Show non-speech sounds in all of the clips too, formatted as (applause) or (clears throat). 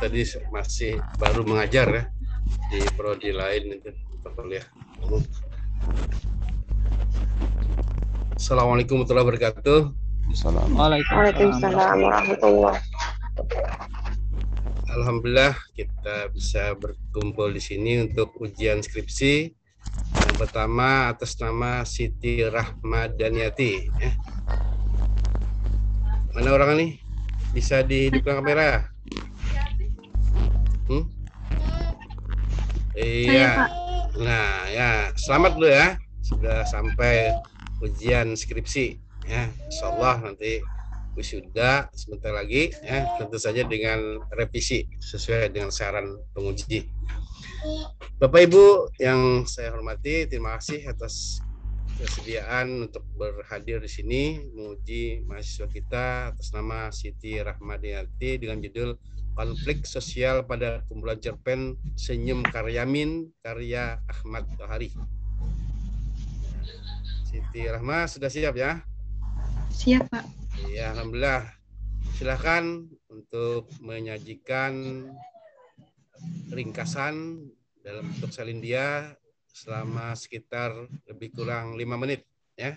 Tadi masih baru mengajar ya di prodi lain itu kuliah umum. Assalamualaikum warahmatullahi wabarakatuh. Waalaikumsalam warahmatullahi Alhamdulillah kita bisa berkumpul di sini untuk ujian skripsi. Yang pertama atas nama Siti Rahmadaniati. Ya. Mana orang ini? Bisa dihidupkan kamera? Hmm? Iya. Nah ya, selamat dulu ya. Sudah sampai ujian skripsi. Ya, Insya Allah nanti wisuda sebentar lagi ya tentu saja dengan revisi sesuai dengan saran penguji. Bapak Ibu yang saya hormati, terima kasih atas kesediaan untuk berhadir di sini menguji mahasiswa kita atas nama Siti Rahmadiati dengan judul Konflik Sosial pada Kumpulan Cerpen Senyum Karyamin karya Ahmad Tohari. Siti Rahma sudah siap ya? Siap, Pak. Ya, alhamdulillah. Silahkan untuk menyajikan ringkasan dalam bentuk salindia selama sekitar lebih kurang lima menit, ya.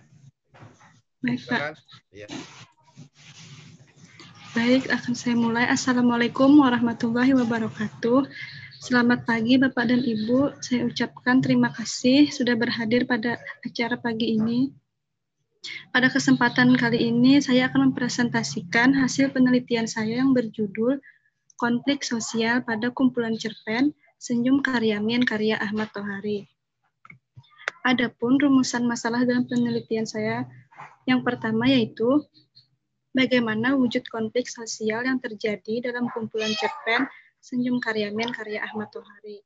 Baik, Pak. Ya. Baik, akan saya mulai. Assalamualaikum warahmatullahi wabarakatuh. Selamat pagi Bapak dan Ibu. Saya ucapkan terima kasih sudah berhadir pada acara pagi ini. Pada kesempatan kali ini, saya akan mempresentasikan hasil penelitian saya yang berjudul Konflik Sosial pada Kumpulan Cerpen Senyum Karyamin karya Ahmad Tohari. Adapun rumusan masalah dalam penelitian saya yang pertama yaitu bagaimana wujud konflik sosial yang terjadi dalam kumpulan cerpen Senyum Karyamin karya Ahmad Tohari.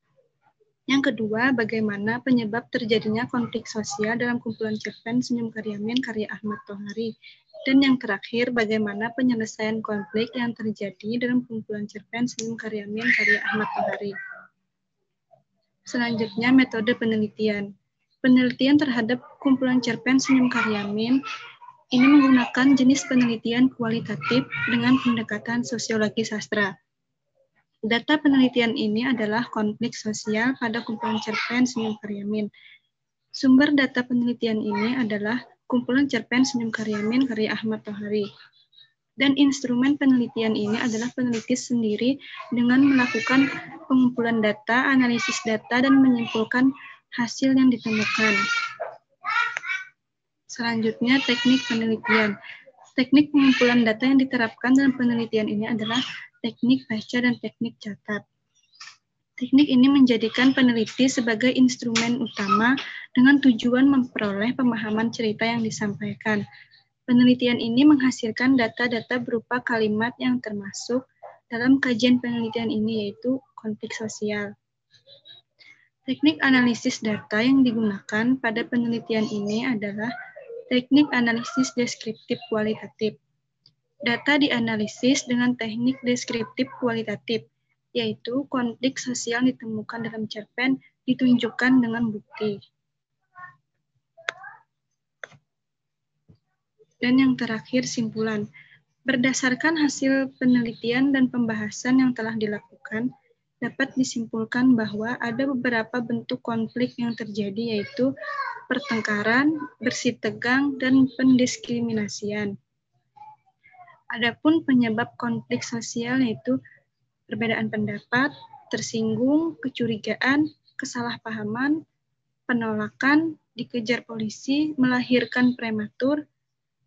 Yang kedua, bagaimana penyebab terjadinya konflik sosial dalam kumpulan cerpen Senyum Karyamin karya Ahmad Tohari. Dan yang terakhir, bagaimana penyelesaian konflik yang terjadi dalam kumpulan cerpen Senyum Karyamin karya Ahmad Tohari. Selanjutnya, metode penelitian. Penelitian terhadap kumpulan cerpen Senyum Karyamin ini menggunakan jenis penelitian kualitatif dengan pendekatan sosiologi sastra. Data penelitian ini adalah konflik sosial pada kumpulan cerpen Senyum Karyamin. Sumber data penelitian ini adalah kumpulan cerpen Senyum Karyamin karya Ahmad Tohari. Dan instrumen penelitian ini adalah peneliti sendiri dengan melakukan pengumpulan data, analisis data, dan menyimpulkan hasil yang ditemukan. Selanjutnya, teknik penelitian. Teknik pengumpulan data yang diterapkan dalam penelitian ini adalah teknik baca dan teknik catat. Teknik ini menjadikan peneliti sebagai instrumen utama dengan tujuan memperoleh pemahaman cerita yang disampaikan. Penelitian ini menghasilkan data-data berupa kalimat yang termasuk dalam kajian penelitian ini yaitu konflik sosial. Teknik analisis data yang digunakan pada penelitian ini adalah teknik analisis deskriptif kualitatif. Data dianalisis dengan teknik deskriptif kualitatif, yaitu konflik sosial ditemukan dalam cerpen ditunjukkan dengan bukti. Dan yang terakhir, simpulan. Berdasarkan hasil penelitian dan pembahasan yang telah dilakukan, dapat disimpulkan bahwa ada beberapa bentuk konflik yang terjadi yaitu pertengkaran, bersih tegang, dan pendiskriminasian. Adapun penyebab konflik sosial yaitu perbedaan pendapat, tersinggung, kecurigaan, kesalahpahaman, penolakan, dikejar polisi, melahirkan prematur,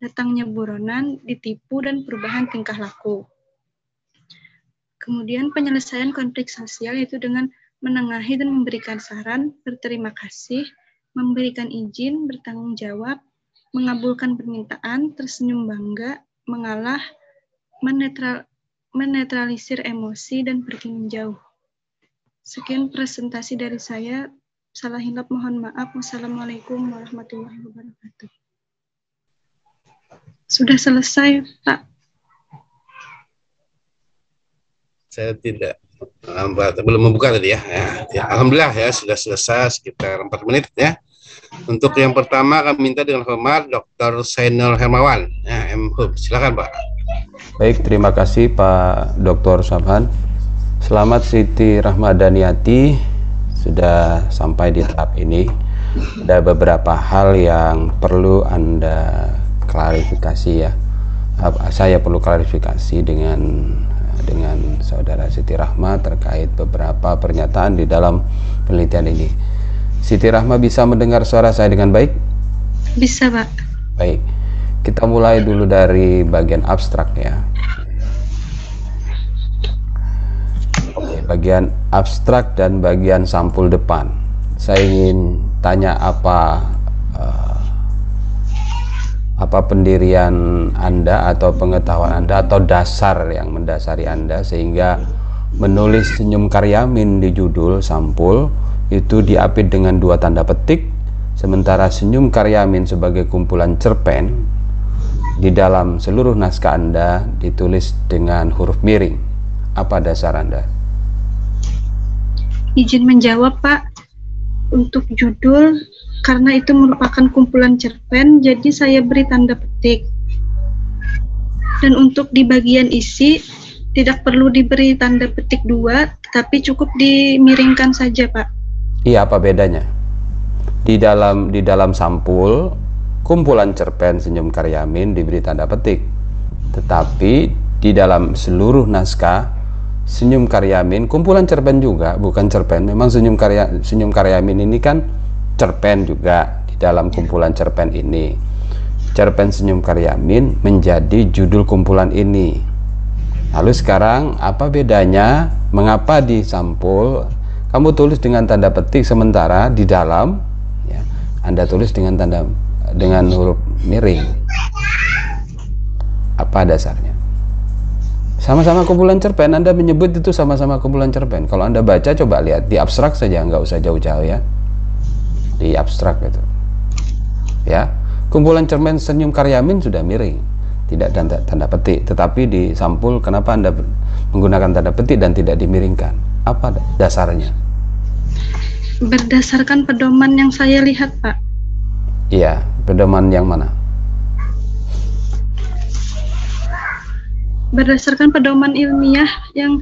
datangnya buronan, ditipu, dan perubahan tingkah laku. Kemudian penyelesaian konflik sosial yaitu dengan menengahi dan memberikan saran, berterima kasih, memberikan izin, bertanggung jawab, mengabulkan permintaan, tersenyum bangga, mengalah, menetral, menetralisir emosi, dan pergi menjauh. Sekian presentasi dari saya. Salah hilap mohon maaf. Wassalamualaikum warahmatullahi wabarakatuh. Sudah selesai, Pak. Saya tidak belum membuka tadi ya. ya. ya. Alhamdulillah ya sudah selesai sekitar 4 menit ya. Untuk yang pertama kami minta dengan hormat Dr. Sainul Hermawan, ya, M Hub. Silakan Pak. Baik, terima kasih Pak Dr. Sabhan. Selamat Siti Rahmadaniati sudah sampai di tahap ini. Ada beberapa hal yang perlu Anda klarifikasi ya. Saya perlu klarifikasi dengan dengan saudara Siti Rahma terkait beberapa pernyataan di dalam penelitian ini. Siti Rahma bisa mendengar suara saya dengan baik? Bisa, Pak. Baik. Kita mulai dulu dari bagian abstrak ya. Oke, bagian abstrak dan bagian sampul depan. Saya ingin tanya apa uh, apa pendirian Anda atau pengetahuan Anda atau dasar yang mendasari Anda sehingga menulis senyum karyamin di judul sampul itu diapit dengan dua tanda petik sementara senyum karyamin sebagai kumpulan cerpen di dalam seluruh naskah Anda ditulis dengan huruf miring. Apa dasar Anda? Izin menjawab, Pak. Untuk judul, karena itu merupakan kumpulan cerpen, jadi saya beri tanda petik. Dan untuk di bagian isi, tidak perlu diberi tanda petik dua, tapi cukup dimiringkan saja, Pak. Iya, apa bedanya? Di dalam di dalam sampul kumpulan cerpen senyum karyamin diberi tanda petik. Tetapi di dalam seluruh naskah senyum karyamin kumpulan cerpen juga bukan cerpen. Memang senyum karya senyum karyamin ini kan cerpen juga di dalam kumpulan cerpen ini. Cerpen senyum karyamin menjadi judul kumpulan ini. Lalu sekarang apa bedanya? Mengapa di sampul kamu tulis dengan tanda petik sementara di dalam ya, Anda tulis dengan tanda dengan huruf miring. Apa dasarnya? Sama-sama kumpulan cerpen. Anda menyebut itu sama-sama kumpulan cerpen. Kalau Anda baca coba lihat. Di abstrak saja nggak usah jauh-jauh ya di abstrak itu ya kumpulan cerpen senyum karyamin sudah miring tidak tanda, tanda petik tetapi di sampul kenapa Anda menggunakan tanda petik dan tidak dimiringkan? Apa dasarnya? Berdasarkan pedoman yang saya lihat Pak. Iya, pedoman yang mana? Berdasarkan pedoman ilmiah yang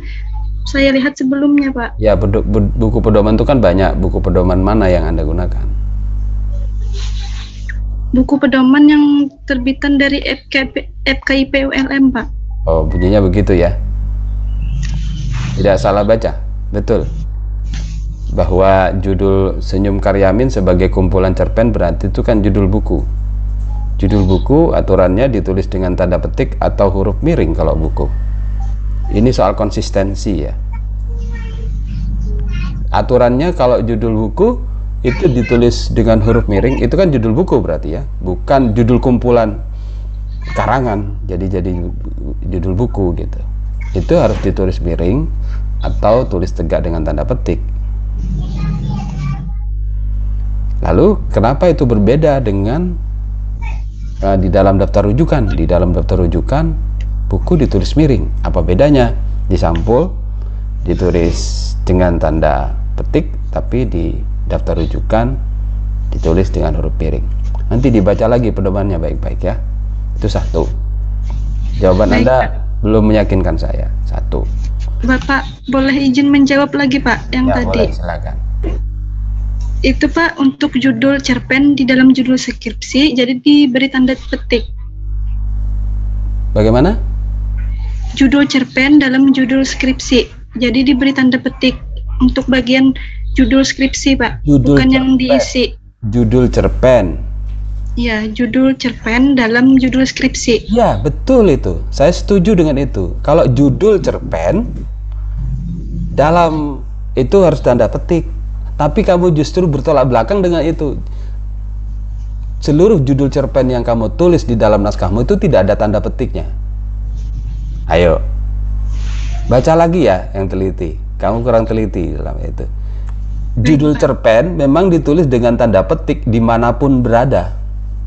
saya lihat sebelumnya, Pak. Ya, buku pedoman itu kan banyak. Buku pedoman mana yang Anda gunakan? Buku pedoman yang terbitan dari FKP, FKIP ULM, Pak. Oh, bunyinya begitu ya? Tidak salah baca, betul bahwa judul Senyum Karyamin sebagai kumpulan cerpen berarti itu kan judul buku. Judul buku aturannya ditulis dengan tanda petik atau huruf miring kalau buku. Ini soal konsistensi ya. Aturannya kalau judul buku itu ditulis dengan huruf miring itu kan judul buku berarti ya, bukan judul kumpulan karangan. Jadi jadi judul buku gitu. Itu harus ditulis miring atau tulis tegak dengan tanda petik. Lalu kenapa itu berbeda dengan uh, di dalam daftar rujukan? Di dalam daftar rujukan buku ditulis miring. Apa bedanya? Di sampul ditulis dengan tanda petik tapi di daftar rujukan ditulis dengan huruf miring. Nanti dibaca lagi pedomannya baik-baik ya. Itu satu. Jawaban baik, Anda Pak. belum meyakinkan saya. Satu. Bapak boleh izin menjawab lagi Pak yang ya, tadi. Boleh, silakan itu Pak untuk judul cerpen di dalam judul skripsi jadi diberi tanda petik. Bagaimana? Judul cerpen dalam judul skripsi. Jadi diberi tanda petik untuk bagian judul skripsi, Pak. Judul Bukan cerpen. yang diisi. Judul cerpen. Ya, judul cerpen dalam judul skripsi. Ya, betul itu. Saya setuju dengan itu. Kalau judul cerpen dalam itu harus tanda petik tapi kamu justru bertolak belakang dengan itu. Seluruh judul cerpen yang kamu tulis di dalam naskahmu itu tidak ada tanda petiknya. Ayo, baca lagi ya yang teliti. Kamu kurang teliti dalam itu. Judul cerpen memang ditulis dengan tanda petik di mana pun berada.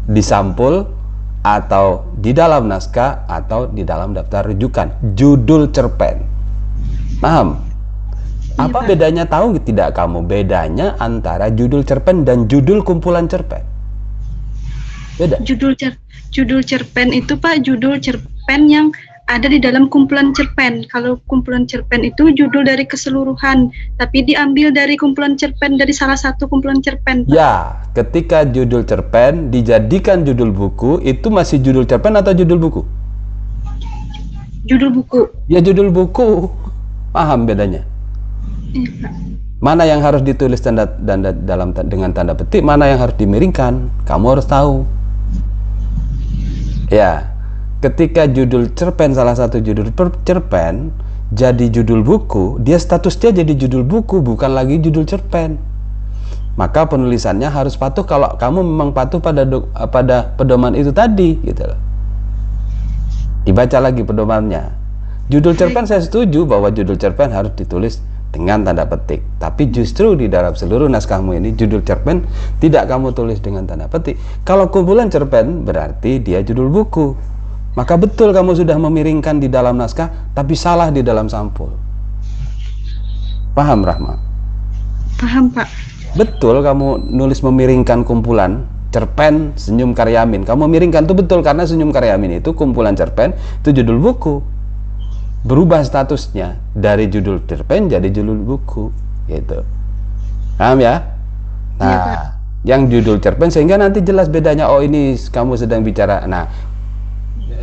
Di sampul, atau di dalam naskah, atau di dalam daftar rujukan. Judul cerpen. Paham? Iya, Apa bedanya tahu tidak kamu bedanya antara judul cerpen dan judul kumpulan cerpen? Beda. Judul cer judul cerpen itu Pak judul cerpen yang ada di dalam kumpulan cerpen. Kalau kumpulan cerpen itu judul dari keseluruhan, tapi diambil dari kumpulan cerpen dari salah satu kumpulan cerpen. Pak. Ya, ketika judul cerpen dijadikan judul buku, itu masih judul cerpen atau judul buku? Judul buku. Ya judul buku. Paham bedanya? Iya, Pak. Mana yang harus ditulis tanda, tanda dalam dengan tanda petik, mana yang harus dimiringkan? Kamu harus tahu. Ya, ketika judul cerpen salah satu judul cerpen jadi judul buku, dia statusnya jadi judul buku, bukan lagi judul cerpen. Maka penulisannya harus patuh kalau kamu memang patuh pada do- pada pedoman itu tadi, gitu loh. Dibaca lagi pedomannya. Judul cerpen saya setuju bahwa judul cerpen harus ditulis dengan tanda petik. Tapi justru di dalam seluruh naskahmu ini judul cerpen tidak kamu tulis dengan tanda petik. Kalau kumpulan cerpen berarti dia judul buku. Maka betul kamu sudah memiringkan di dalam naskah tapi salah di dalam sampul. Paham Rahma? Paham, Pak. Betul kamu nulis memiringkan kumpulan cerpen senyum karyamin. Kamu miringkan itu betul karena senyum karyamin itu kumpulan cerpen itu judul buku. Berubah statusnya dari judul cerpen jadi judul buku gitu. Paham ya? Nah, Iya, Pak. yang judul cerpen sehingga nanti jelas bedanya oh ini kamu sedang bicara. Nah,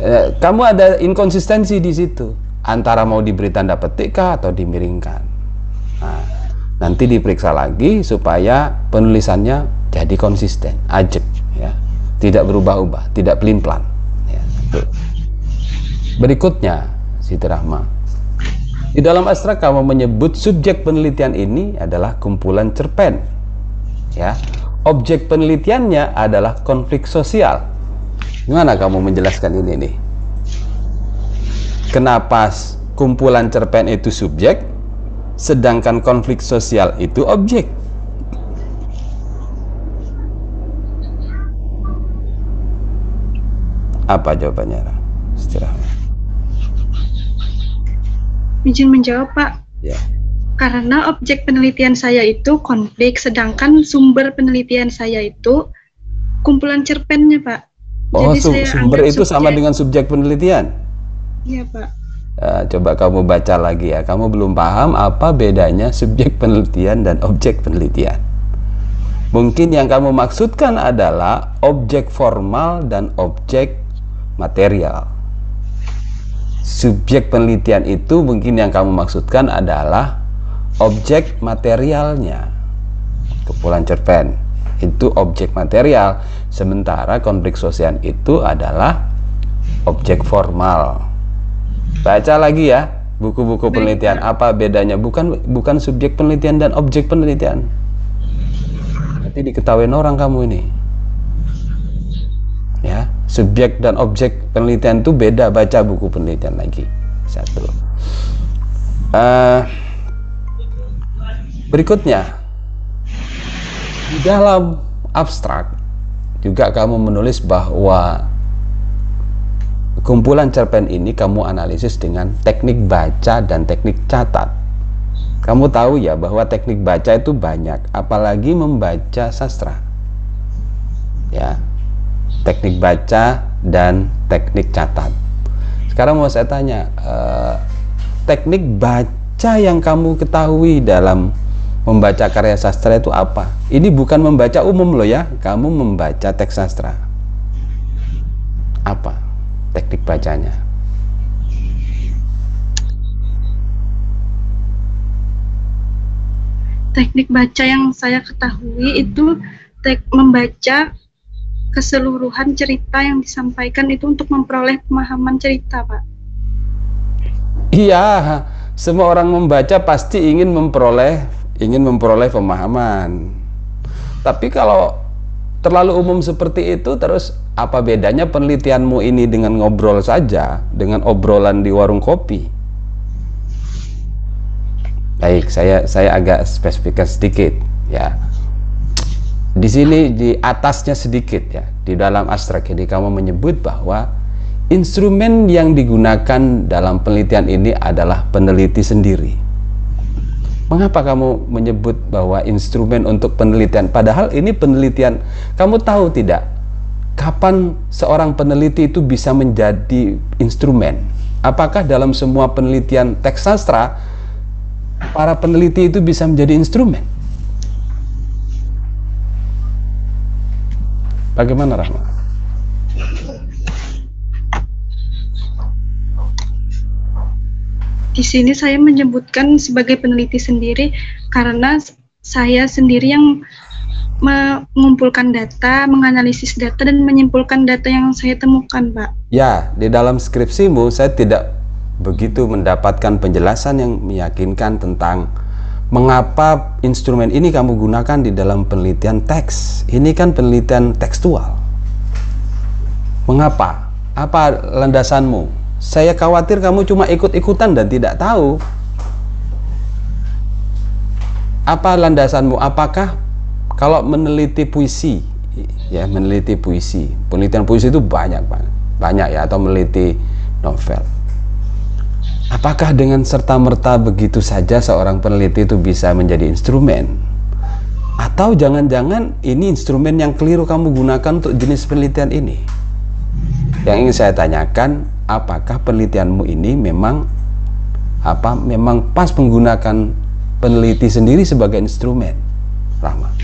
eh, kamu ada inkonsistensi di situ antara mau diberi tanda petik kah atau dimiringkan. Nah, nanti diperiksa lagi supaya penulisannya jadi konsisten, ajak ya. Tidak berubah-ubah, tidak pelin-pelan ya. Berikutnya, Siti Rahma. Di dalam abstrak kamu menyebut subjek penelitian ini adalah kumpulan cerpen. Ya. Objek penelitiannya adalah konflik sosial. Gimana kamu menjelaskan ini nih? Kenapa kumpulan cerpen itu subjek, sedangkan konflik sosial itu objek? Apa jawabannya? Ra? Istirahat. Izin menjawab, Pak. Ya. Karena objek penelitian saya itu konflik, sedangkan sumber penelitian saya itu kumpulan cerpennya, Pak. Oh, Jadi sum- sumber itu sama subjek. dengan subjek penelitian. Iya, Pak. Eh, coba kamu baca lagi ya. Kamu belum paham apa bedanya subjek penelitian dan objek penelitian. Mungkin yang kamu maksudkan adalah objek formal dan objek material. Subjek penelitian itu mungkin yang kamu maksudkan adalah objek materialnya. Kumpulan cerpen itu objek material, sementara konflik sosial itu adalah objek formal. Baca lagi ya buku-buku penelitian apa bedanya bukan bukan subjek penelitian dan objek penelitian. Nanti diketahui orang kamu ini. Ya, subjek dan objek penelitian itu beda baca buku penelitian lagi. Satu. Eh, berikutnya di dalam abstrak juga kamu menulis bahwa kumpulan cerpen ini kamu analisis dengan teknik baca dan teknik catat. Kamu tahu ya bahwa teknik baca itu banyak, apalagi membaca sastra. Ya. Teknik baca dan teknik catat. Sekarang mau saya tanya, eh, teknik baca yang kamu ketahui dalam membaca karya sastra itu apa? Ini bukan membaca umum loh ya, kamu membaca teks sastra. Apa teknik bacanya? Teknik baca yang saya ketahui itu tek membaca keseluruhan cerita yang disampaikan itu untuk memperoleh pemahaman cerita, Pak. Iya, semua orang membaca pasti ingin memperoleh ingin memperoleh pemahaman. Tapi kalau terlalu umum seperti itu terus apa bedanya penelitianmu ini dengan ngobrol saja, dengan obrolan di warung kopi? Baik, saya saya agak spesifikkan sedikit ya. Di sini di atasnya sedikit ya. Di dalam abstrak ini kamu menyebut bahwa instrumen yang digunakan dalam penelitian ini adalah peneliti sendiri. Mengapa kamu menyebut bahwa instrumen untuk penelitian padahal ini penelitian kamu tahu tidak kapan seorang peneliti itu bisa menjadi instrumen? Apakah dalam semua penelitian teks sastra para peneliti itu bisa menjadi instrumen? Bagaimana Rahma? Di sini saya menyebutkan sebagai peneliti sendiri karena saya sendiri yang mengumpulkan data, menganalisis data dan menyimpulkan data yang saya temukan, Pak. Ya, di dalam skripsimu saya tidak begitu mendapatkan penjelasan yang meyakinkan tentang mengapa instrumen ini kamu gunakan di dalam penelitian teks. Ini kan penelitian tekstual. Mengapa? Apa landasanmu? Saya khawatir kamu cuma ikut-ikutan dan tidak tahu. Apa landasanmu? Apakah kalau meneliti puisi ya meneliti puisi penelitian puisi itu banyak banget banyak ya atau meneliti novel apakah dengan serta merta begitu saja seorang peneliti itu bisa menjadi instrumen atau jangan-jangan ini instrumen yang keliru kamu gunakan untuk jenis penelitian ini yang ingin saya tanyakan apakah penelitianmu ini memang apa memang pas menggunakan peneliti sendiri sebagai instrumen Rahma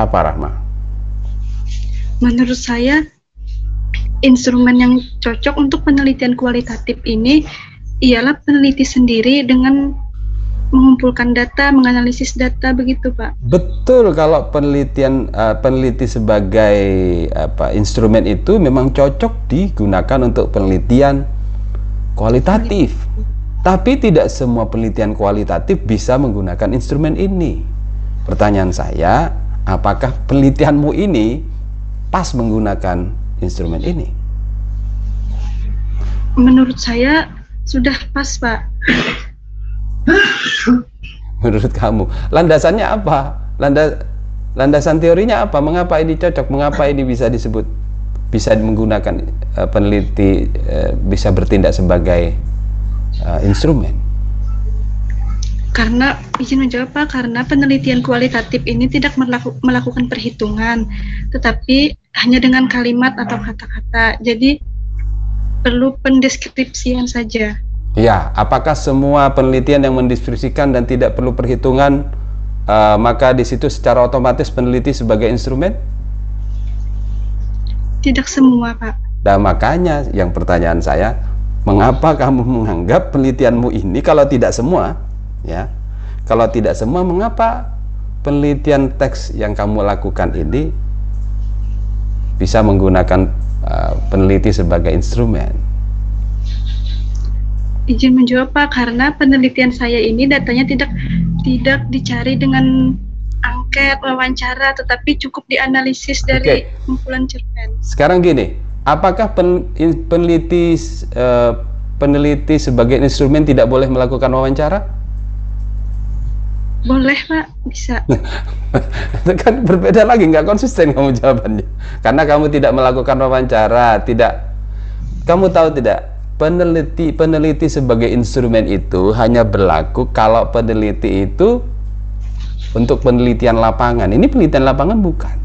Apa Rahma? Menurut saya instrumen yang cocok untuk penelitian kualitatif ini ialah peneliti sendiri dengan mengumpulkan data, menganalisis data begitu, Pak. Betul kalau penelitian uh, peneliti sebagai apa instrumen itu memang cocok digunakan untuk penelitian kualitatif. Tapi tidak semua penelitian kualitatif bisa menggunakan instrumen ini. Pertanyaan saya, apakah penelitianmu ini pas menggunakan instrumen ini? Menurut saya sudah pas, Pak. (laughs) Menurut kamu, landasannya apa? Landas landasan teorinya apa? Mengapa ini cocok? Mengapa ini bisa disebut bisa menggunakan uh, peneliti uh, bisa bertindak sebagai uh, instrumen? Karena izin menjawab Pak, karena penelitian kualitatif ini tidak melaku, melakukan perhitungan, tetapi hanya dengan kalimat atau kata-kata. Jadi perlu pendeskripsian saja. Ya, apakah semua penelitian yang mendeskripsikan dan tidak perlu perhitungan, uh, maka di situ secara otomatis peneliti sebagai instrumen? Tidak semua, Pak. Dan makanya yang pertanyaan saya, mengapa kamu menganggap penelitianmu ini kalau tidak semua ya kalau tidak semua mengapa penelitian teks yang kamu lakukan ini bisa menggunakan uh, peneliti sebagai instrumen izin menjawab Pak karena penelitian saya ini datanya tidak tidak dicari dengan angket wawancara tetapi cukup dianalisis dari okay. kumpulan cerpen. Sekarang gini, apakah pen, peneliti uh, peneliti sebagai instrumen tidak boleh melakukan wawancara? Boleh pak, bisa. (laughs) itu kan berbeda lagi, nggak konsisten kamu jawabannya. Karena kamu tidak melakukan wawancara, tidak. Kamu tahu tidak, peneliti peneliti sebagai instrumen itu hanya berlaku kalau peneliti itu untuk penelitian lapangan. Ini penelitian lapangan bukan?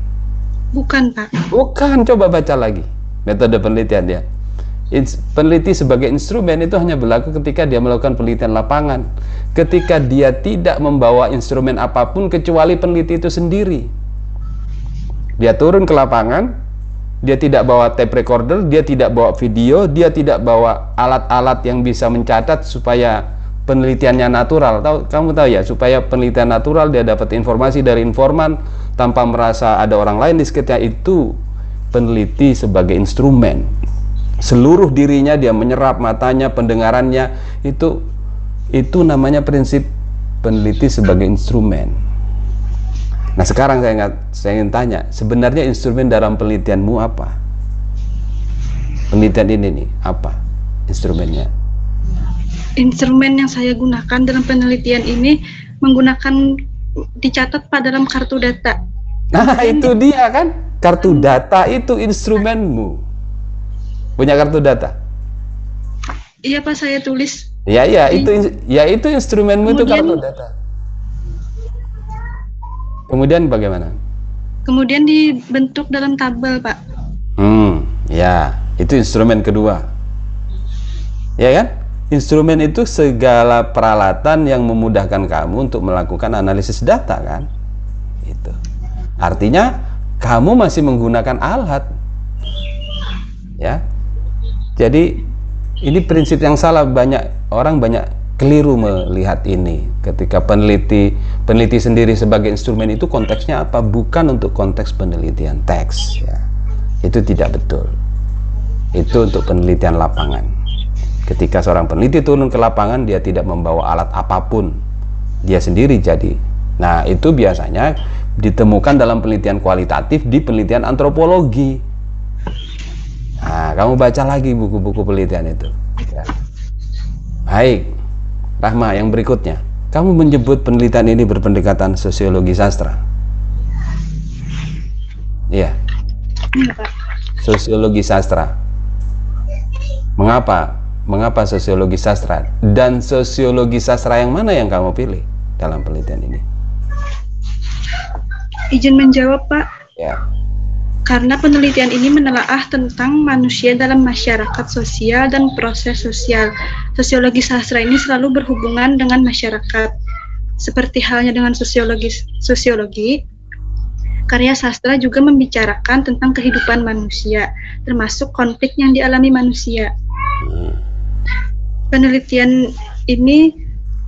Bukan pak. Bukan, coba baca lagi metode penelitian dia peneliti sebagai instrumen itu hanya berlaku ketika dia melakukan penelitian lapangan ketika dia tidak membawa instrumen apa pun kecuali peneliti itu sendiri dia turun ke lapangan dia tidak bawa tape recorder dia tidak bawa video dia tidak bawa alat-alat yang bisa mencatat supaya penelitiannya natural. Tahu kamu tahu ya supaya penelitian natural dia dapat informasi dari informan tanpa merasa ada orang lain di sekitarnya itu peneliti sebagai instrumen. Seluruh dirinya dia menyerap matanya pendengarannya. Itu itu namanya prinsip peneliti sebagai instrumen nah sekarang saya ingat saya ingin tanya sebenarnya instrumen dalam penelitianmu apa? Penelitian ini nih apa instrumennya? Instrumen yang saya gunakan dalam penelitian ini menggunakan dicatat pada dalam kartu data. Nah itu dia kan? Kartu data itu instrumenmu. Punya kartu data? Iya Pak, saya tulis. Ya ya, itu ya itu instrumenmu Kemudian, itu kartu data. Kemudian bagaimana? Kemudian dibentuk dalam tabel, Pak. Hmm, ya, itu instrumen kedua. Ya kan? Instrumen itu segala peralatan yang memudahkan kamu untuk melakukan analisis data kan? Itu. Artinya kamu masih menggunakan alat. Ya. Jadi ini prinsip yang salah banyak orang banyak keliru melihat ini. Ketika peneliti peneliti sendiri sebagai instrumen itu konteksnya apa? Bukan untuk konteks penelitian teks ya. Itu tidak betul. Itu untuk penelitian lapangan. Ketika seorang peneliti turun ke lapangan dia tidak membawa alat apa pun. Dia sendiri jadi. Nah itu biasanya ditemukan dalam penelitian kualitatif di penelitian antropologi. Nah kamu baca lagi buku-buku penelitian itu. Ya. baik Rahma, yang berikutnya. Kamu menyebut penelitian ini berpendekatan sosiologi sastra. Iya. Iya. Sosiologi sastra. Mengapa? Mengapa sosiologi sastra? Dan sosiologi sastra yang mana yang kamu pilih dalam penelitian ini? Izin menjawab, Pak. Ya. Karena penelitian ini menelaah tentang manusia dalam masyarakat sosial dan proses sosial. Sosiologi sastra ini selalu berhubungan dengan masyarakat. Seperti halnya dengan sosiologi, sosiologi karya sastra juga membicarakan tentang kehidupan manusia, termasuk konflik yang dialami manusia. Penelitian ini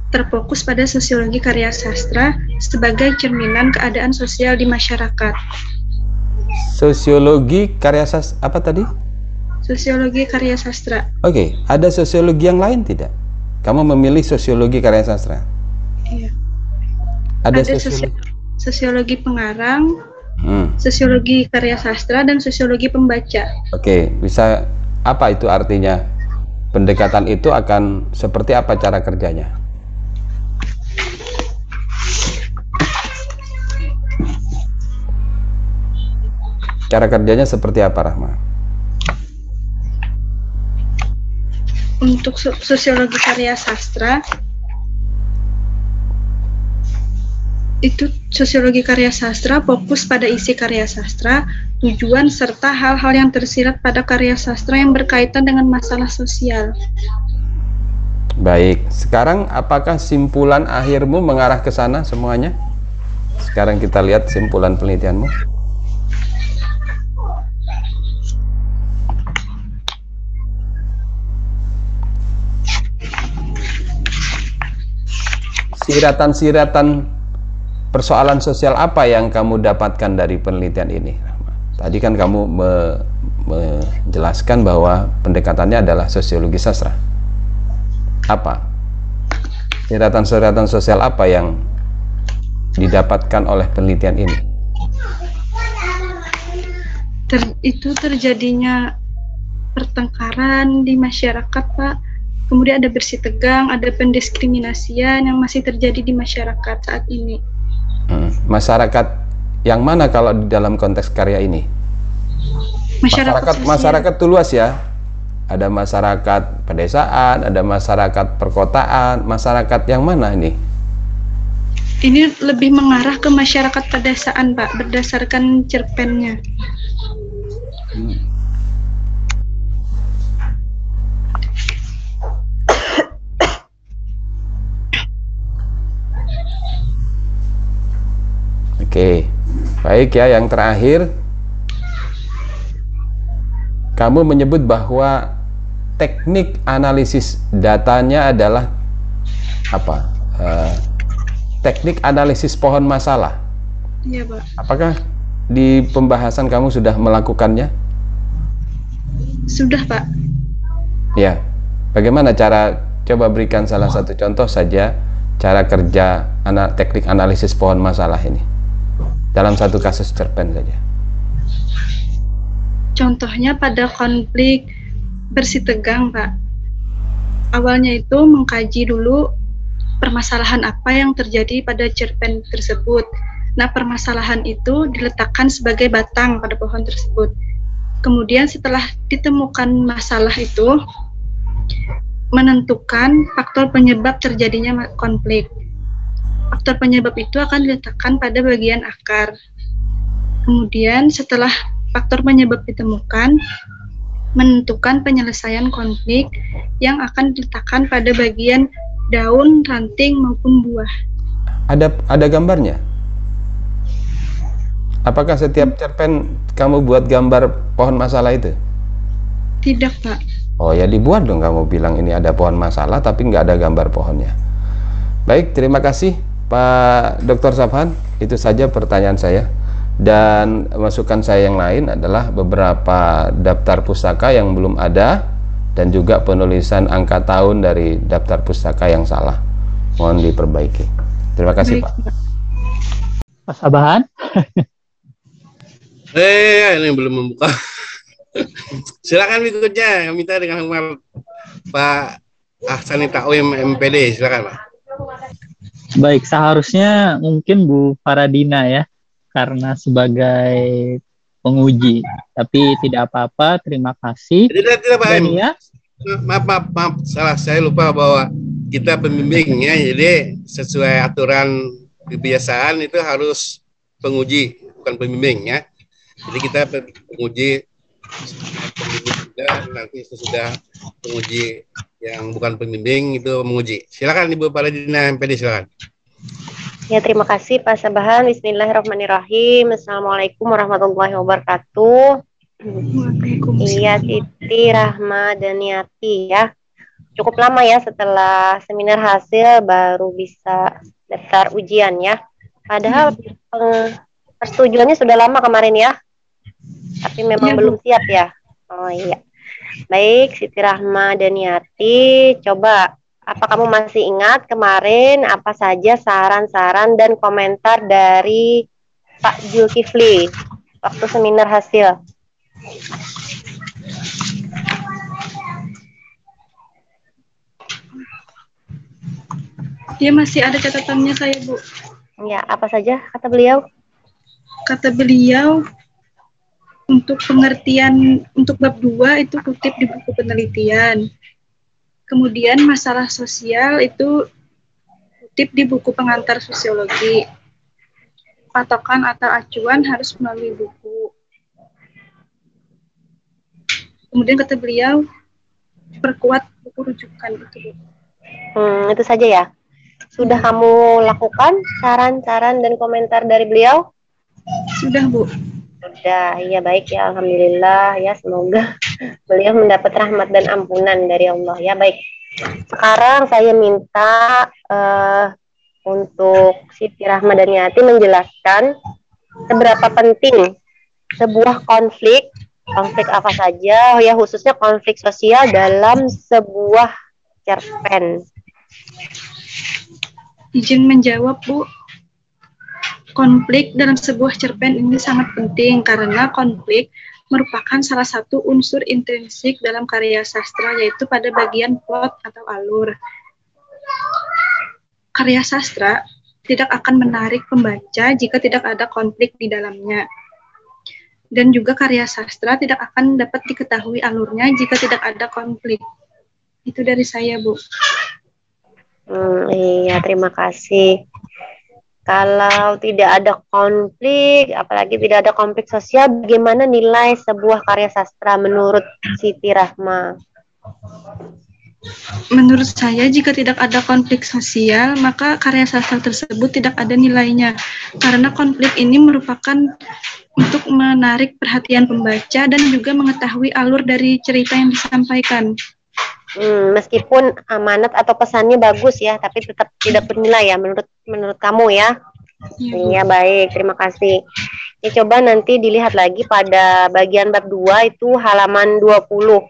terfokus pada sosiologi karya sastra sebagai cerminan keadaan sosial di masyarakat. Sosiologi karya sastra apa tadi? Sosiologi karya sastra. Oke, ada sosiologi yang lain tidak? Kamu memilih sosiologi karya sastra. Iya. Ada, Ada sosiologi. sosi- sosiologi pengarang, Hmm. sosiologi karya sastra, dan sosiologi pembaca. Oke, bisa apa itu artinya? Pendekatan itu akan seperti apa cara kerjanya? Cara kerjanya seperti apa, Rahma? Untuk so- sosiologi karya sastra, itu sosiologi karya sastra fokus pada isi karya sastra, tujuan serta hal-hal yang tersirat pada karya sastra yang berkaitan dengan masalah sosial. Baik, sekarang apakah simpulan akhirmu mengarah ke sana semuanya? Sekarang kita lihat simpulan penelitianmu. Siratan-siratan persoalan sosial apa yang kamu dapatkan dari penelitian ini? Tadi kan kamu me- menjelaskan bahwa pendekatannya adalah sosiologi sastra apa? Siratan-siratan sosial apa yang didapatkan oleh penelitian ini? Ter- itu terjadinya pertengkaran di masyarakat, Pak. Kemudian ada bersih tegang, ada pendiskriminasian yang masih terjadi di masyarakat saat ini. Hmm, Masyarakat yang mana kalau di dalam konteks karya ini? Masyarakat sosial. masyarakat itu luas ya. Ada masyarakat pedesaan, ada masyarakat perkotaan, masyarakat yang mana ini? Ini lebih mengarah ke masyarakat pedesaan, Pak, berdasarkan cerpennya. Oke, baik ya. Yang terakhir, kamu menyebut bahwa teknik analisis datanya adalah apa? Eh, teknik analisis pohon masalah. Iya, Pak. Apakah di pembahasan kamu sudah melakukannya? Sudah, Pak. Ya. Bagaimana cara coba berikan salah satu contoh saja cara kerja ana, teknik analisis pohon masalah ini dalam satu kasus cerpen saja. Contohnya pada konflik bersih tegang, Pak. Awalnya itu mengkaji dulu permasalahan apa yang terjadi pada cerpen tersebut. Nah, permasalahan itu diletakkan sebagai batang pada pohon tersebut. Kemudian setelah ditemukan masalah itu, menentukan faktor penyebab terjadinya konflik. Faktor penyebab itu akan diletakkan pada bagian akar. Kemudian setelah faktor penyebab ditemukan, menentukan penyelesaian konflik yang akan diletakkan pada bagian daun, ranting maupun buah. Ada ada gambarnya? Apakah setiap cerpen kamu buat gambar pohon masalah itu? Tidak, Pak. Oh ya dibuat dong kamu bilang ini ada pohon masalah tapi nggak ada gambar pohonnya. Baik, terima kasih Pak Dr. Safhan. Itu saja pertanyaan saya. Dan masukan saya yang lain adalah beberapa daftar pustaka yang belum ada dan juga penulisan angka tahun dari daftar pustaka yang salah. Mohon diperbaiki. Terima kasih, Baik, Pak. Mas Abahan? (laughs) Eh, ini belum membuka. (laughs) silakan berikutnya. Minta dengan Pak Ahsani Takwim MPD. Silakan, Pak. Baik, seharusnya mungkin Bu Faradina ya, karena sebagai penguji. Tapi tidak apa-apa, terima kasih. Tidak, tidak Pak Dan ya, Maaf, maaf, maaf. Salah, saya lupa bahwa kita pembimbing ya. Jadi sesuai aturan kebiasaan itu harus penguji, bukan pembimbing ya. Jadi kita pe- penguji penguji juga nanti sesudah penguji yang bukan pembimbing itu menguji. Silakan Ibu Paladina MPD silakan. Ya, terima kasih Pak Sabahan. Bismillahirrahmanirrahim. Assalamualaikum warahmatullahi wabarakatuh. Waalaikumsalam. Iya, Titi, Rahma, dan Yati ya. Cukup lama ya setelah seminar hasil baru bisa daftar ujian ya. Padahal peng- persetujuannya sudah lama kemarin ya. Tapi memang Bu. belum siap ya. Oh iya. Baik, Siti Rahma dan Yati, coba apa kamu masih ingat kemarin apa saja saran-saran dan komentar dari Pak Zulkifli waktu seminar hasil? Dia masih ada catatannya saya, Bu. Ya, apa saja kata beliau? Kata beliau, untuk pengertian untuk bab 2 itu kutip di buku penelitian. Kemudian masalah sosial itu kutip di buku pengantar sosiologi. Patokan atau acuan harus melalui buku. Kemudian kata beliau, perkuat buku rujukan itu. Bu. Hmm, itu saja ya. Sudah kamu lakukan saran-saran dan komentar dari beliau? Sudah, Bu. Sudah, iya baik ya, alhamdulillah ya, semoga (laughs) beliau mendapat rahmat dan ampunan dari Allah ya. Baik, sekarang saya minta eh, untuk Siti Rahma dan Yati menjelaskan seberapa penting sebuah konflik, konflik apa saja, ya khususnya konflik sosial dalam sebuah cerpen. Izin menjawab, Bu. Konflik dalam sebuah cerpen ini sangat penting karena konflik merupakan salah satu unsur intrinsik dalam karya sastra yaitu pada bagian plot atau alur. Karya sastra tidak akan menarik pembaca jika tidak ada konflik di dalamnya. Dan juga karya sastra tidak akan dapat diketahui alurnya jika tidak ada konflik. Itu dari saya, Bu. Hmm, iya, terima kasih. Kalau tidak ada konflik, apalagi tidak ada konflik sosial, bagaimana nilai sebuah karya sastra menurut Siti Rahma? Menurut saya, jika tidak ada konflik sosial, maka karya sastra tersebut tidak ada nilainya. Karena konflik ini merupakan untuk menarik perhatian pembaca dan juga mengetahui alur dari cerita yang disampaikan. Hmm, meskipun amanat atau pesannya bagus ya, tapi tetap tidak bernilai ya menurut menurut kamu ya. Ya. Iya baik, terima kasih. Ya, coba nanti dilihat lagi pada bagian bab 2 itu halaman 20.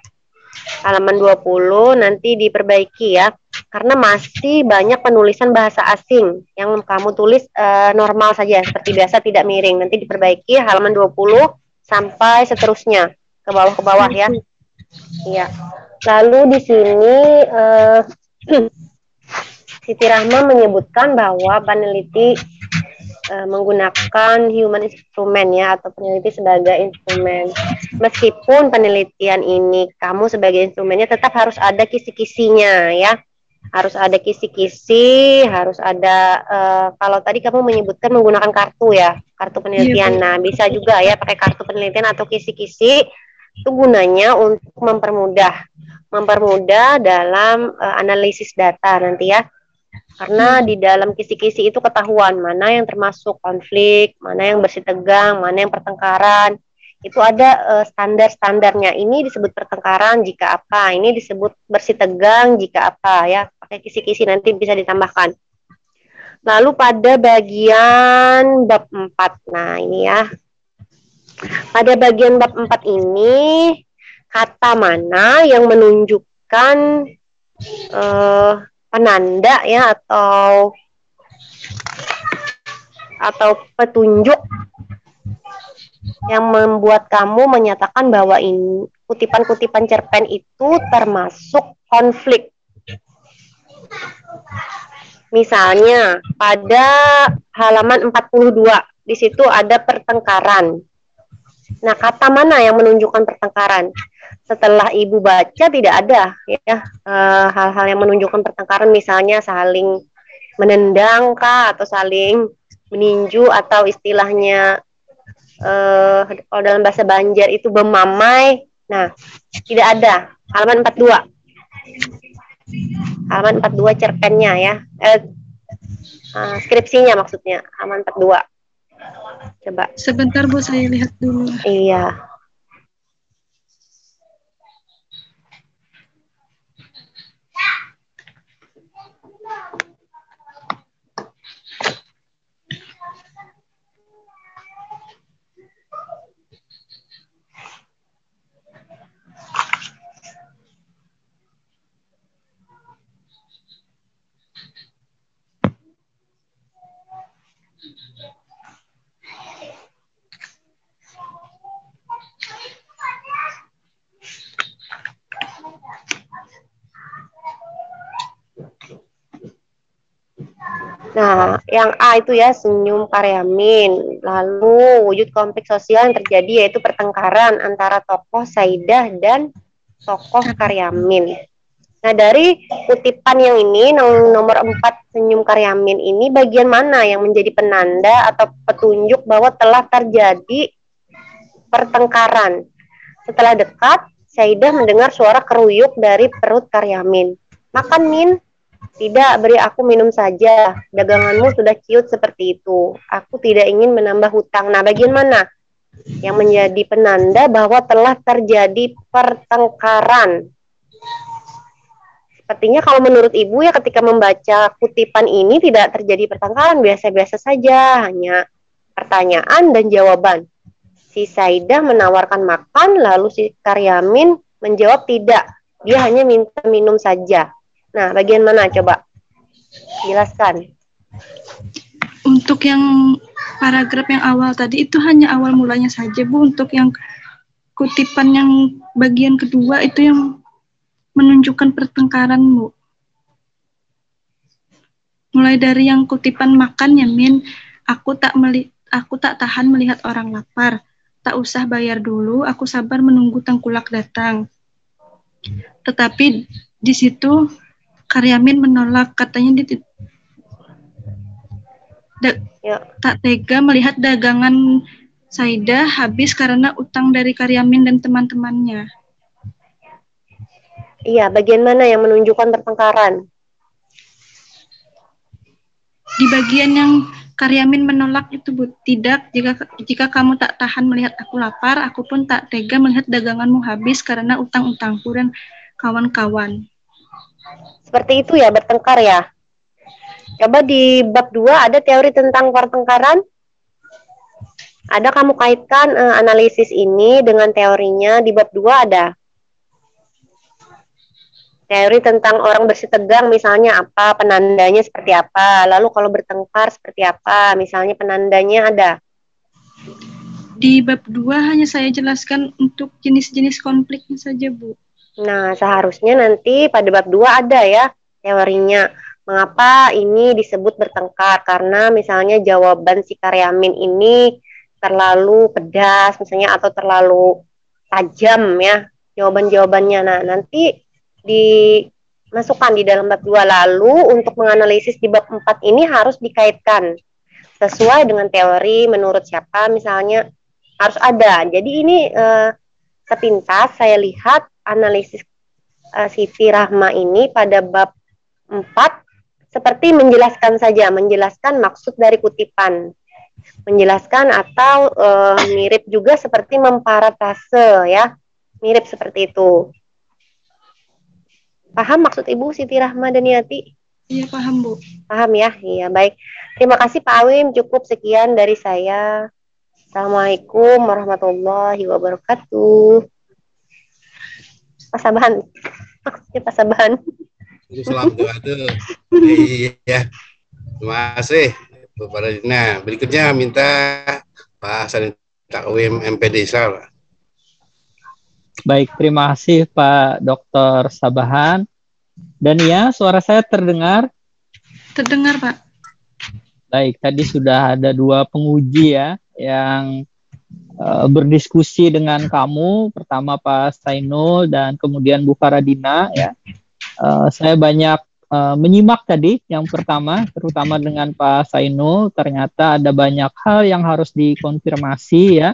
Halaman 20 nanti diperbaiki ya. Karena masih banyak penulisan bahasa asing yang kamu tulis eh, normal saja seperti biasa tidak miring. Nanti diperbaiki halaman 20 sampai seterusnya ke bawah ke bawah ya. Iya. Lalu di sini eh, (clears throat) Siti Rahma menyebutkan bahwa peneliti eh, menggunakan human instrument ya atau peneliti sebagai instrumen. Meskipun penelitian ini kamu sebagai instrumennya tetap harus ada kisi-kisinya ya. harus ada kisi-kisi, harus ada uh, kalau tadi kamu menyebutkan menggunakan kartu ya, kartu penelitian. Iya, nah, bisa juga ya pakai kartu penelitian atau kisi-kisi itu gunanya untuk mempermudah mempermudah dalam uh, analisis data nanti ya. Karena di dalam kisi-kisi itu ketahuan mana yang termasuk konflik, mana yang bersih tegang, mana yang pertengkaran. Itu ada uh, standar-standarnya. Ini disebut pertengkaran jika apa, ini disebut bersih tegang jika apa ya. Pakai kisi-kisi nanti bisa ditambahkan. Lalu pada bagian bab 4. Nah, ini ya. Pada bagian bab 4 ini kata mana yang menunjukkan uh, penanda ya atau atau petunjuk yang membuat kamu menyatakan bahwa ini kutipan-kutipan cerpen itu termasuk konflik. Misalnya pada halaman 42 di situ ada pertengkaran. Nah, kata mana yang menunjukkan pertengkaran? setelah ibu baca tidak ada ya. Eh, hal-hal uh, yang menunjukkan pertengkaran misalnya saling menendang kah atau saling meninju atau istilahnya uh, kalau dalam bahasa Banjar itu bemamai. Nah tidak ada. Halaman 42 halaman 42 cerpennya ya. Eh, uh, skripsinya maksudnya halaman 42 coba. Sebentar Bu saya lihat dulu. Iya Nah, yang A itu ya senyum karyamin. Lalu wujud konflik sosial yang terjadi yaitu pertengkaran antara tokoh Saidah dan tokoh karyamin. Nah, dari kutipan yang ini nomor 4 senyum karyamin ini bagian mana yang menjadi penanda atau petunjuk bahwa telah terjadi pertengkaran? Setelah dekat, Saidah mendengar suara keruyuk dari perut karyamin. Makan min, tidak, beri aku minum saja. Daganganmu sudah ciut seperti itu. Aku tidak ingin menambah hutang. Nah, bagian mana yang menjadi penanda bahwa telah terjadi pertengkaran? Sepertinya kalau menurut ibu ya ketika membaca kutipan ini tidak terjadi pertengkaran, biasa-biasa saja, hanya pertanyaan dan jawaban. Si Saidah menawarkan makan, lalu si Karyamin menjawab tidak. Dia hanya minta minum saja. Nah, bagian mana coba? Jelaskan. Untuk yang paragraf yang awal tadi itu hanya awal mulanya saja, Bu. Untuk yang kutipan yang bagian kedua itu yang menunjukkan pertengkaran, Bu. Mulai dari yang kutipan makan ya, Min. Aku tak meli aku tak tahan melihat orang lapar. Tak usah bayar dulu, aku sabar menunggu tengkulak datang. Tetapi di situ Karyamin menolak katanya dia da, ya. tak tega melihat dagangan Saida habis karena utang dari Karyamin dan teman-temannya. Iya, bagian mana yang menunjukkan pertengkaran? Di bagian yang Karyamin menolak itu Bu, tidak jika jika kamu tak tahan melihat aku lapar, aku pun tak tega melihat daganganmu habis karena utang-utangku dan kawan-kawan. Seperti itu ya bertengkar ya. Coba di bab 2 ada teori tentang pertengkaran. Ada kamu kaitkan uh, analisis ini dengan teorinya di bab 2 ada. Teori tentang orang bersih tegang misalnya apa, penandanya seperti apa, lalu kalau bertengkar seperti apa, misalnya penandanya ada. Di bab 2 hanya saya jelaskan untuk jenis-jenis konfliknya saja, Bu. Nah, seharusnya nanti pada bab 2 ada ya teorinya. Mengapa ini disebut bertengkar? Karena misalnya jawaban si Karyamin ini terlalu pedas misalnya atau terlalu tajam ya jawaban-jawabannya. Nah, nanti di masukkan di dalam bab 2 lalu untuk menganalisis di bab 4 ini harus dikaitkan sesuai dengan teori menurut siapa misalnya harus ada. Jadi ini eh, sepintas saya lihat analisis eh, Siti Rahma ini pada bab 4 seperti menjelaskan saja, menjelaskan maksud dari kutipan. Menjelaskan atau eh, mirip juga seperti memparafrase ya. Mirip seperti itu. Paham maksud Ibu Siti Rahma Daniati? Iya paham Bu. Paham ya? Iya, baik. Terima kasih Pak Awim, cukup sekian dari saya. Assalamualaikum warahmatullahi wabarakatuh. Pasabahan. Maksudnya pasabahan. Salam doa tuh. Iya. Terima kasih kepada Dina. Berikutnya minta Pak Hasan Takwim MPD Islam. Baik, terima kasih Pak Dr. Sabahan. Dan ya, suara saya terdengar. Terdengar Pak. Baik, tadi sudah ada dua penguji ya yang uh, berdiskusi dengan kamu. Pertama Pak Sainul dan kemudian Bu Faradina ya. Uh, saya banyak uh, menyimak tadi yang pertama, terutama dengan Pak Sainul. Ternyata ada banyak hal yang harus dikonfirmasi ya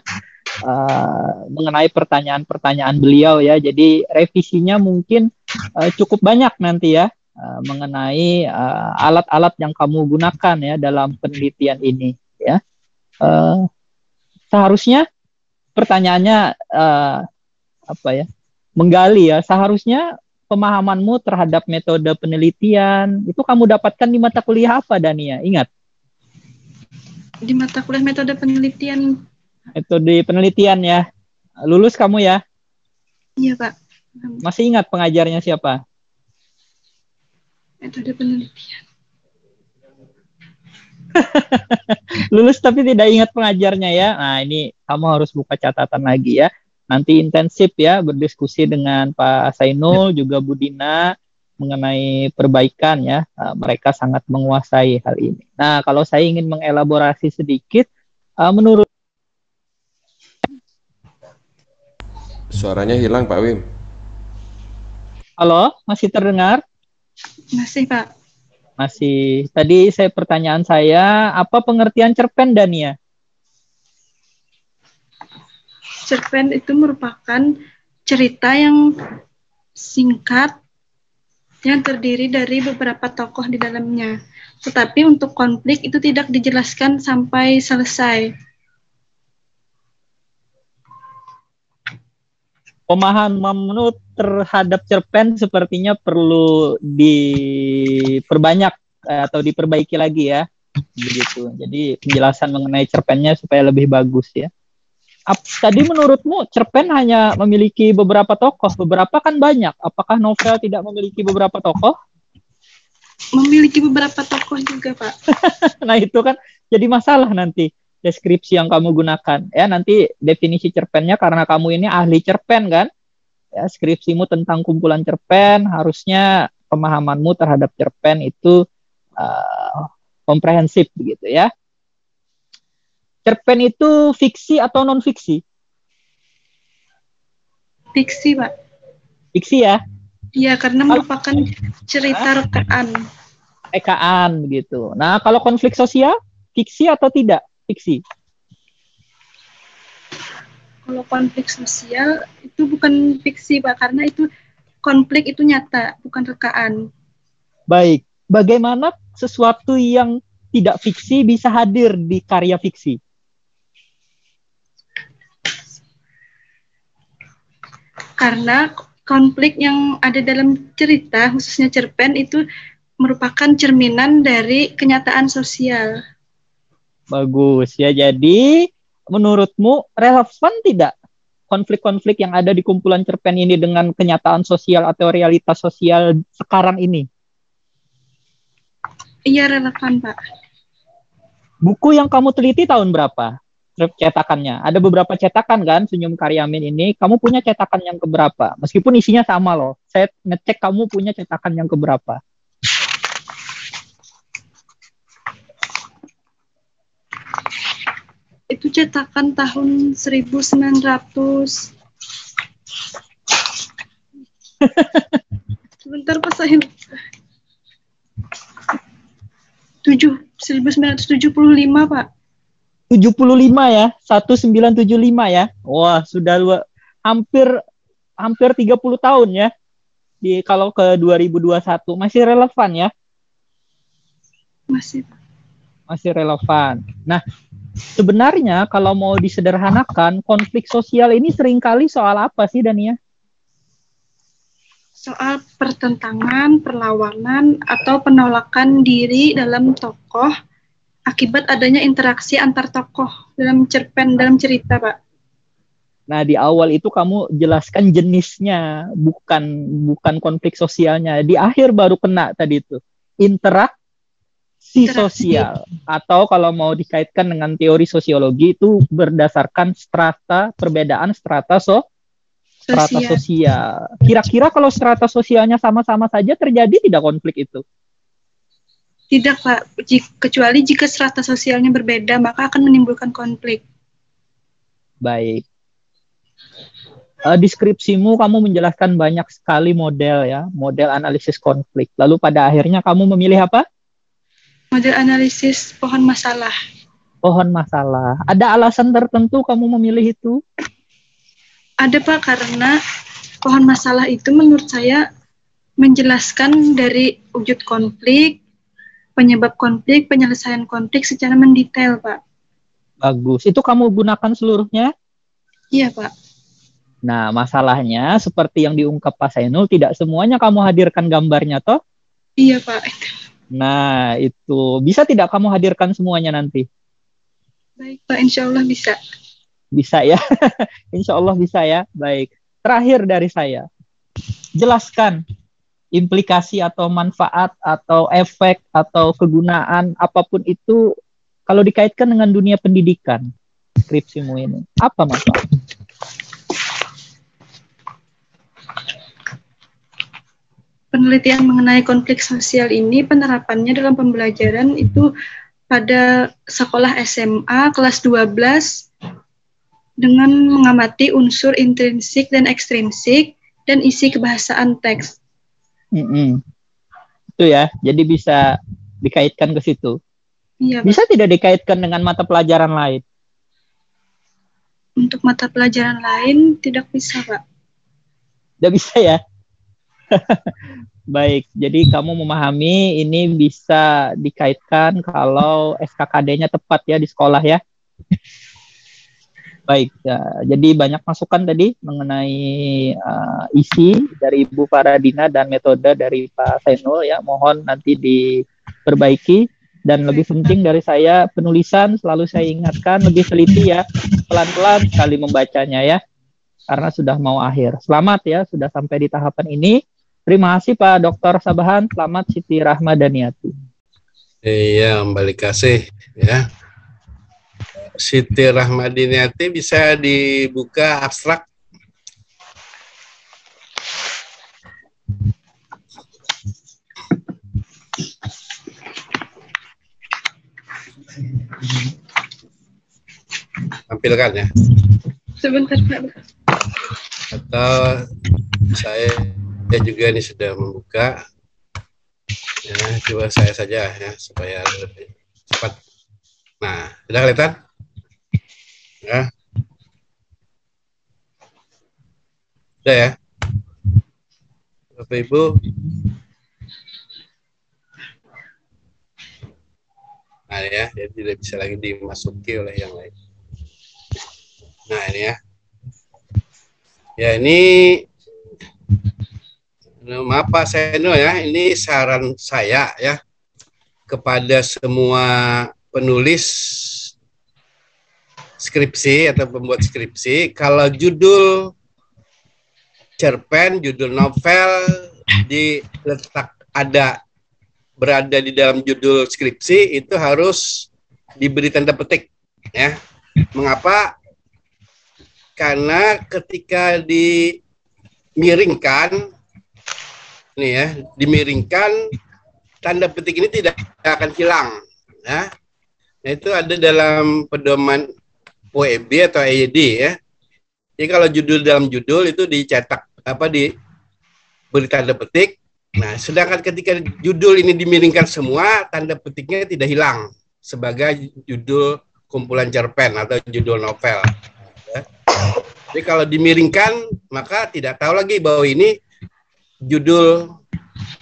uh, mengenai pertanyaan-pertanyaan beliau ya. Jadi revisinya mungkin uh, cukup banyak nanti ya mengenai alat-alat uh, yang kamu gunakan ya dalam penelitian ini ya. Uh, seharusnya pertanyaannya uh, apa ya? Menggali ya. Seharusnya pemahamanmu terhadap metode penelitian itu kamu dapatkan di mata kuliah apa Dania? Ingat. Di mata kuliah metode penelitian metode penelitian ya. Lulus kamu ya? Iya, Pak. Masih ingat pengajarnya siapa? Metode penelitian. (laughs) Lulus tapi tidak ingat pengajarnya ya. Nah, ini kamu harus buka catatan lagi ya. Nanti intensif ya berdiskusi dengan Pak Sainul ya. juga Budina mengenai perbaikan ya. Nah, mereka sangat menguasai hal ini. Nah, kalau saya ingin mengelaborasi sedikit, uh, menurut Suaranya hilang Pak Wim. Halo, masih terdengar? Masih Pak. Masih. Tadi saya pertanyaan saya, apa pengertian cerpen Dania? Cerpen itu merupakan cerita yang singkat yang terdiri dari beberapa tokoh di dalamnya. Tetapi untuk konflik itu tidak dijelaskan sampai selesai. Pemahamanmu terhadap cerpen sepertinya perlu diperbanyak atau diperbaiki lagi ya. Begitu. Jadi penjelasan mengenai cerpennya supaya lebih bagus ya. Tadi menurutmu cerpen hanya memiliki beberapa tokoh? Beberapa kan banyak. Apakah novel tidak memiliki beberapa tokoh? Memiliki beberapa tokoh juga pak. (laughs) Nah itu kan jadi masalah nanti deskripsi yang kamu gunakan ya nanti definisi cerpennya karena kamu ini ahli cerpen kan ya skripsimu tentang kumpulan cerpen harusnya pemahamanmu terhadap cerpen itu uh, komprehensif begitu ya cerpen itu fiksi atau non fiksi fiksi pak fiksi ya Iya, karena merupakan cerita rekaan. Rekaan begitu. Nah, kalau konflik sosial, fiksi atau tidak? Fiksi? Kalau konflik sosial itu bukan fiksi Pak, karena itu konflik itu nyata, bukan rekaan. Baik, bagaimana sesuatu yang tidak fiksi bisa hadir di karya fiksi? Karena konflik yang ada dalam cerita, khususnya cerpen, itu merupakan cerminan dari kenyataan sosial. Bagus ya. Jadi menurutmu relevan tidak konflik-konflik yang ada di kumpulan cerpen ini dengan kenyataan sosial atau realitas sosial sekarang ini? Iya relevan Pak. Buku yang kamu teliti tahun berapa? Cetakannya. Ada beberapa cetakan kan Senyum Karyamin ini. Kamu punya cetakan yang keberapa? Meskipun isinya sama loh. Saya ngecek kamu punya cetakan yang keberapa. itu cetakan tahun 1900 (laughs) sebentar pas saya 7 1975 Pak. 75 ya 1975 ya. Wah sudah lu, hampir hampir 30 tahun ya. Di kalau ke 2021 masih relevan ya? Masih Pak. Masih relevan. Nah, sebenarnya kalau mau disederhanakan, konflik sosial ini sering kali soal apa sih Dania? Soal pertentangan, perlawanan, atau penolakan diri dalam tokoh akibat adanya interaksi antar tokoh dalam cerpen dalam cerita, Pak. Nah, di awal itu kamu jelaskan jenisnya, bukan bukan konflik sosialnya. Di akhir baru kena tadi itu. Interaksi, sosial atau kalau mau dikaitkan dengan teori sosiologi itu berdasarkan strata perbedaan strata so strata sosial. Kira-kira kalau strata sosialnya sama-sama saja terjadi tidak konflik itu? Tidak, Pak. kecuali jika strata sosialnya berbeda, maka akan menimbulkan konflik. Baik. Uh, deskripsimu kamu menjelaskan banyak sekali model ya, model analisis konflik. Lalu pada akhirnya kamu memilih apa? Model analisis pohon masalah. Pohon masalah. Ada alasan tertentu kamu memilih itu? Ada Pak, karena pohon masalah itu menurut saya menjelaskan dari wujud konflik, penyebab konflik, penyelesaian konflik secara mendetail, Pak. Bagus. Itu kamu gunakan seluruhnya? Iya, Pak. Nah, masalahnya seperti yang diungkap Pak Sainul, tidak semuanya kamu hadirkan gambarnya, toh? Iya, Pak. Nah, itu. Bisa tidak kamu hadirkan semuanya nanti? Baik, Pak. Insya Allah bisa. Bisa ya? (laughs) Insya Allah bisa ya? Baik. Terakhir dari saya. Jelaskan implikasi atau manfaat atau efek atau kegunaan apa pun itu kalau dikaitkan dengan dunia pendidikan skripsimu ini apa manfaat? Penelitian mengenai konflik sosial ini penerapannya dalam pembelajaran itu pada sekolah SMA kelas 12 dengan mengamati unsur intrinsik dan ekstrinsik dan isi kebahasaan teks Mm -mm. Itu ya, jadi bisa dikaitkan ke situ. Iya, bisa tidak dikaitkan dengan mata pelajaran lain? Untuk mata pelajaran lain tidak bisa, Pak. Tidak bisa ya? (laughs) Baik, jadi kamu memahami ini bisa dikaitkan kalau SKKD-nya tepat ya di sekolah ya. (laughs) Baik, ya, jadi banyak masukan tadi mengenai uh, isi dari Ibu Faradina dan metode dari Pak Senul ya. Mohon nanti diperbaiki dan lebih penting dari saya penulisan selalu saya ingatkan lebih teliti ya, pelan-pelan sekali membacanya ya. Karena sudah mau akhir. Selamat ya sudah sampai di tahapan ini. Terima kasih Pak Dr. Sabahan, selamat Siti Rahmadaniati. Iya, kembali kasih ya. Siti Rahmadiniati bisa dibuka abstrak. Tampilkan ya. Sebentar, Pak. Atau saya juga ini sudah membuka. Ya, coba saya saja ya supaya lebih cepat. Nah, sudah kelihatan? Ya. Udah ya. Bapak Ibu. Nah ya, jadi tidak bisa lagi dimasuki oleh yang lain. Nah ini ya. Ya ini maaf Pak Seno ya, ini saran saya ya kepada semua penulis skripsi atau pembuat skripsi, kalau judul cerpen, judul novel diletak ada berada di dalam judul skripsi itu harus diberi tanda petik ya. Mengapa? Karena ketika dimiringkan nih ya, dimiringkan tanda petik ini tidak akan hilang ya. Nah, itu ada dalam pedoman WEB atau EYD ya. Jadi kalau judul dalam judul itu dicetak apa di beri tanda petik. Nah, sedangkan ketika judul ini dimiringkan semua, tanda petiknya tidak hilang. sebagai judul kumpulan cerpen atau judul novel. Ya. Jadi kalau dimiringkan maka tidak tahu lagi bahwa ini judul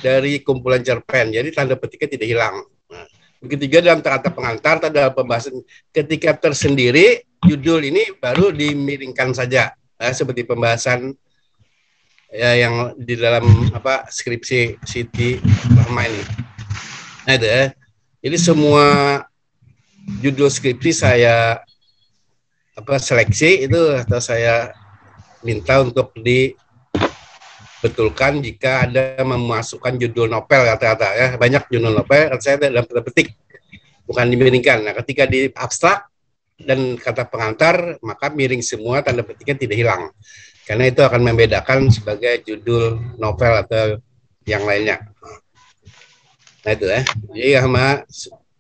dari kumpulan cerpen. Jadi tanda petiknya tidak hilang. Nah, juga dalam kata pengantar dalam pembahasan ketika tersendiri judul ini baru dimiringkan saja ya, seperti pembahasan ya yang di dalam apa skripsi Siti Rahma ini. Nah, itu ya. Jadi semua judul skripsi saya apa seleksi itu atau saya minta untuk dibetulkan jika ada memasukkan judul novel kata-kata ya banyak judul novel kata saya dalam tanda petik bukan dimiringkan. Nah ketika di abstrak dan kata pengantar maka miring semua tanda petiknya tidak hilang karena itu akan membedakan sebagai judul novel atau yang lainnya. Nah itu ya. Jadi sama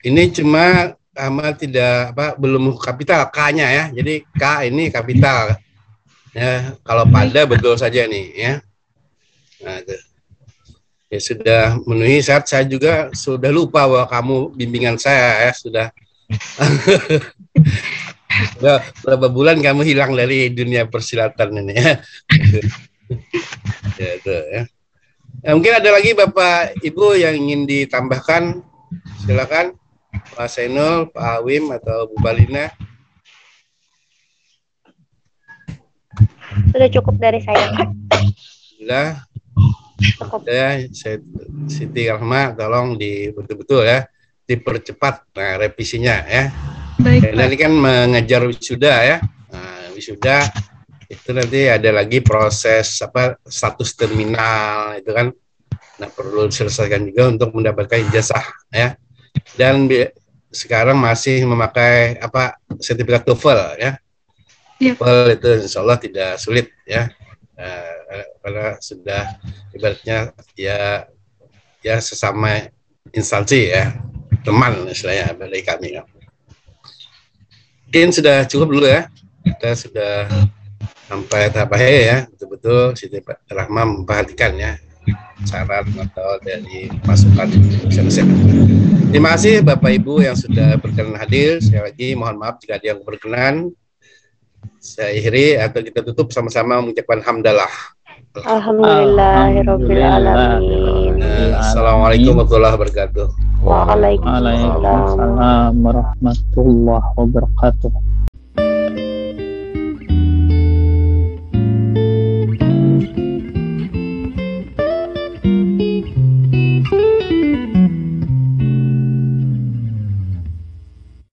ini cuma sama tidak apa belum kapital K-nya ya. Jadi K ini kapital. Ya, kalau pada betul saja nih ya. Nah itu. Ya sudah memenuhi saat saya juga sudah lupa bahwa kamu bimbingan saya ya sudah (laughs) Udah berapa bulan kamu hilang dari dunia persilatan ini ya. ya, itu, ya. ya. Mungkin ada lagi Bapak Ibu yang ingin ditambahkan. Silakan Pak Senul, Pak Awim atau Bu Balina. Sudah cukup dari saya. Sudah. Ya, saya Siti Rahma tolong di betul-betul ya dipercepat nah, revisinya ya. Baik. Dan ini kan mengejar wisuda ya. Nah, wisuda itu nanti ada lagi proses apa status terminal itu kan nah perlu diselesaikan juga untuk mendapatkan ijazah ya dan sekarang masih memakai apa sertifikat TOEFL ya ya. TOEFL itu insya Allah tidak sulit ya uh, karena sudah ibaratnya ya ya sesama instansi ya teman istilahnya dari kami ya. Mungkin sudah cukup dulu ya. Kita sudah sampai tahap akhir ya. Betul-betul Siti Rahma memperhatikan ya saran atau dari masukan. Terima kasih Bapak Ibu yang sudah berkenan hadir. Sekali lagi mohon maaf jika ada yang berkenan. Saya akhiri atau kita tutup sama-sama mengucapkan hamdalah. Alhamdulillahirobbilalamin. Assalamualaikum warahmatullahi wabarakatuh. Waalaikumsalam warahmatullahi wabarakatuh.